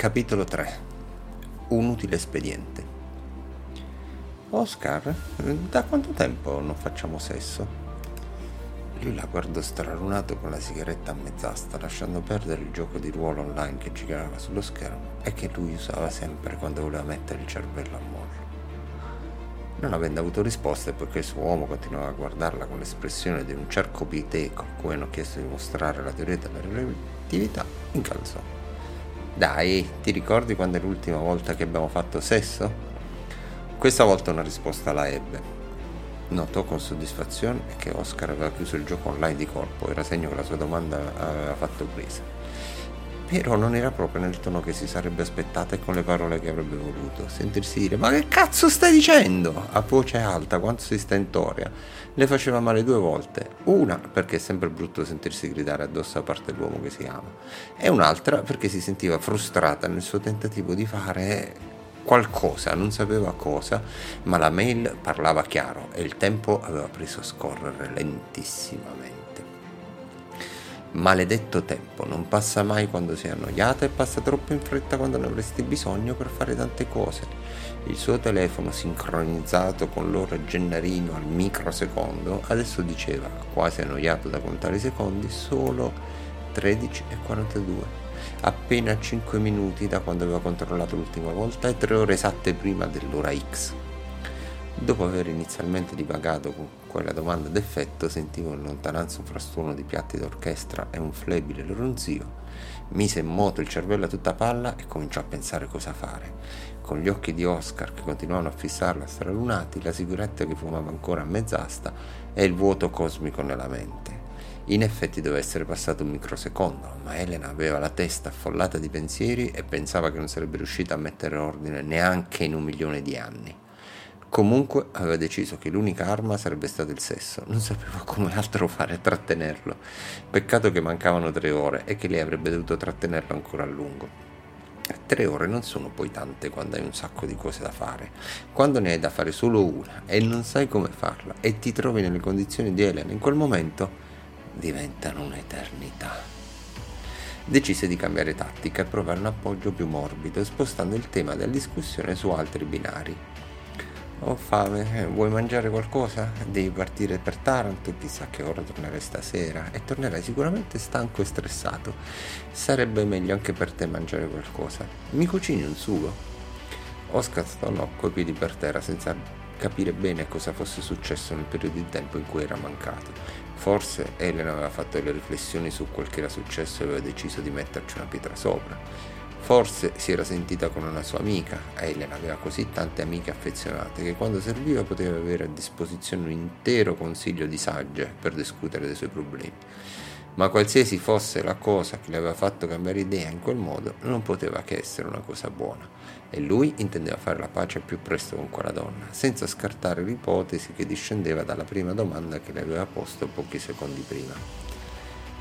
Capitolo 3 Un utile espediente Oscar, da quanto tempo non facciamo sesso? Lui la guardò stralunato con la sigaretta a mezz'asta, lasciando perdere il gioco di ruolo online che girava sullo schermo e che lui usava sempre quando voleva mettere il cervello a mollo. Non avendo avuto risposte, poiché il suo uomo continuava a guardarla con l'espressione di un cerco piteco a cui hanno chiesto di mostrare la teoria della relatività, incalzò. Dai, ti ricordi quando è l'ultima volta che abbiamo fatto sesso? Questa volta una risposta la ebbe. Notò con soddisfazione che Oscar aveva chiuso il gioco online di colpo, era segno che la sua domanda aveva fatto presa. Però non era proprio nel tono che si sarebbe aspettata e con le parole che avrebbe voluto. Sentirsi dire: Ma che cazzo stai dicendo? A voce alta, quanto si stentoria. Le faceva male due volte. Una perché è sempre brutto sentirsi gridare addosso a parte l'uomo che si ama. E un'altra perché si sentiva frustrata nel suo tentativo di fare qualcosa, non sapeva cosa, ma la mail parlava chiaro e il tempo aveva preso a scorrere lentissimamente. Maledetto tempo, non passa mai quando sei annoiata e passa troppo in fretta quando ne avresti bisogno per fare tante cose. Il suo telefono sincronizzato con l'ora Gennarino al microsecondo adesso diceva, quasi annoiato da contare i secondi, solo 13 e 42 appena 5 minuti da quando aveva controllato l'ultima volta e 3 ore esatte prima dell'ora X. Dopo aver inizialmente divagato con quella domanda d'effetto, sentivo in lontananza un frastuono di piatti d'orchestra e un flebile ronzio. Mise in moto il cervello a tutta palla e cominciò a pensare cosa fare. Con gli occhi di Oscar che continuavano a fissarla stralunati, la sicurezza che fumava ancora a mezz'asta e il vuoto cosmico nella mente. In effetti doveva essere passato un microsecondo, ma Elena aveva la testa affollata di pensieri e pensava che non sarebbe riuscita a mettere ordine neanche in un milione di anni. Comunque aveva deciso che l'unica arma sarebbe stato il sesso, non sapeva come altro fare a trattenerlo. Peccato che mancavano tre ore e che lei avrebbe dovuto trattenerlo ancora a lungo. Tre ore non sono poi tante quando hai un sacco di cose da fare. Quando ne hai da fare solo una e non sai come farla e ti trovi nelle condizioni di Elena in quel momento, diventano un'eternità. Decise di cambiare tattica e provare un appoggio più morbido, spostando il tema della discussione su altri binari. Ho fame, eh, vuoi mangiare qualcosa? Devi partire per Taranto, chissà che ora tornerai stasera e tornerai sicuramente stanco e stressato. Sarebbe meglio anche per te mangiare qualcosa. Mi cucini un sugo? Oscar stonò coi piedi per terra senza capire bene cosa fosse successo nel periodo di tempo in cui era mancato. Forse Elena aveva fatto le riflessioni su quel che era successo e aveva deciso di metterci una pietra sopra. Forse si era sentita con una sua amica, Elena aveva così tante amiche affezionate che quando serviva poteva avere a disposizione un intero consiglio di sagge per discutere dei suoi problemi. Ma qualsiasi fosse la cosa che le aveva fatto cambiare idea in quel modo, non poteva che essere una cosa buona. E lui intendeva fare la pace al più presto con quella donna, senza scartare l'ipotesi che discendeva dalla prima domanda che le aveva posto pochi secondi prima.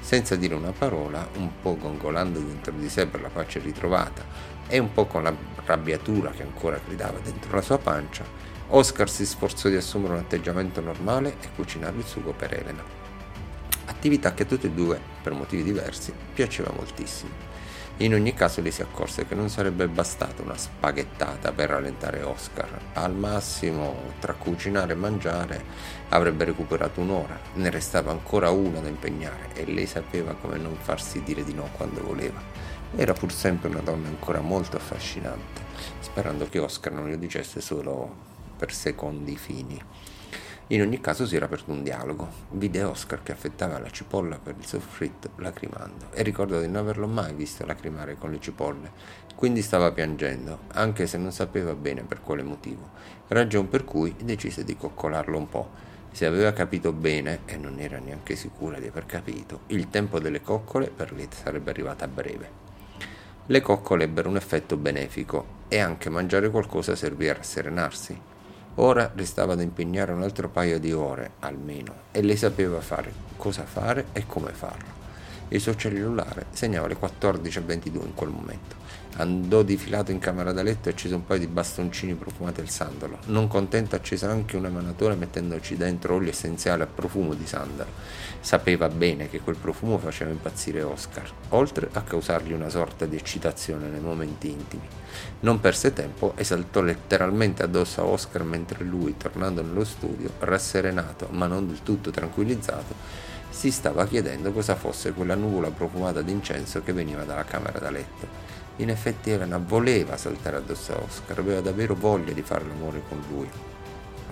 Senza dire una parola, un po' gongolando dentro di sé per la pace ritrovata e un po' con la rabbiatura che ancora gridava dentro la sua pancia, Oscar si sforzò di assumere un atteggiamento normale e cucinare il sugo per Elena attività che a tutti e due, per motivi diversi, piaceva moltissimo. In ogni caso lei si accorse che non sarebbe bastata una spaghettata per rallentare Oscar. Al massimo, tra cucinare e mangiare, avrebbe recuperato un'ora. Ne restava ancora una da impegnare e lei sapeva come non farsi dire di no quando voleva. Era pur sempre una donna ancora molto affascinante, sperando che Oscar non glielo dicesse solo per secondi fini. In ogni caso si era aperto un dialogo. Vide Oscar che affettava la cipolla per il soffritto lacrimando e ricordò di non averlo mai visto lacrimare con le cipolle. Quindi stava piangendo, anche se non sapeva bene per quale motivo, ragion per cui decise di coccolarlo un po'. Se aveva capito bene, e non era neanche sicura di aver capito, il tempo delle coccole per lei sarebbe arrivato a breve. Le coccole ebbero un effetto benefico e anche mangiare qualcosa servì a rasserenarsi. Ora restava da impegnare un altro paio di ore, almeno, e lei sapeva fare cosa fare e come farlo. Il suo cellulare segnava le 14.22 in quel momento. Andò di filato in camera da letto e accese un paio di bastoncini profumati al sandalo. Non contento accese anche un emanatore mettendoci dentro olio essenziale a profumo di sandalo. Sapeva bene che quel profumo faceva impazzire Oscar, oltre a causargli una sorta di eccitazione nei momenti intimi. Non perse tempo e saltò letteralmente addosso a Oscar mentre lui, tornando nello studio, rasserenato ma non del tutto tranquillizzato, si stava chiedendo cosa fosse quella nuvola profumata d'incenso che veniva dalla camera da letto. In effetti Elena voleva saltare addosso a Oscar, aveva davvero voglia di fare l'amore con lui.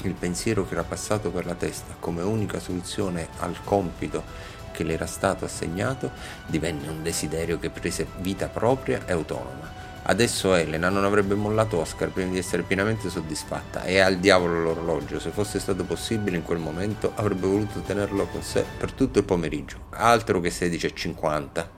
Il pensiero che era passato per la testa come unica soluzione al compito che le era stato assegnato divenne un desiderio che prese vita propria e autonoma. Adesso Elena non avrebbe mollato Oscar prima di essere pienamente soddisfatta e al diavolo l'orologio, se fosse stato possibile in quel momento avrebbe voluto tenerlo con sé per tutto il pomeriggio, altro che 16.50.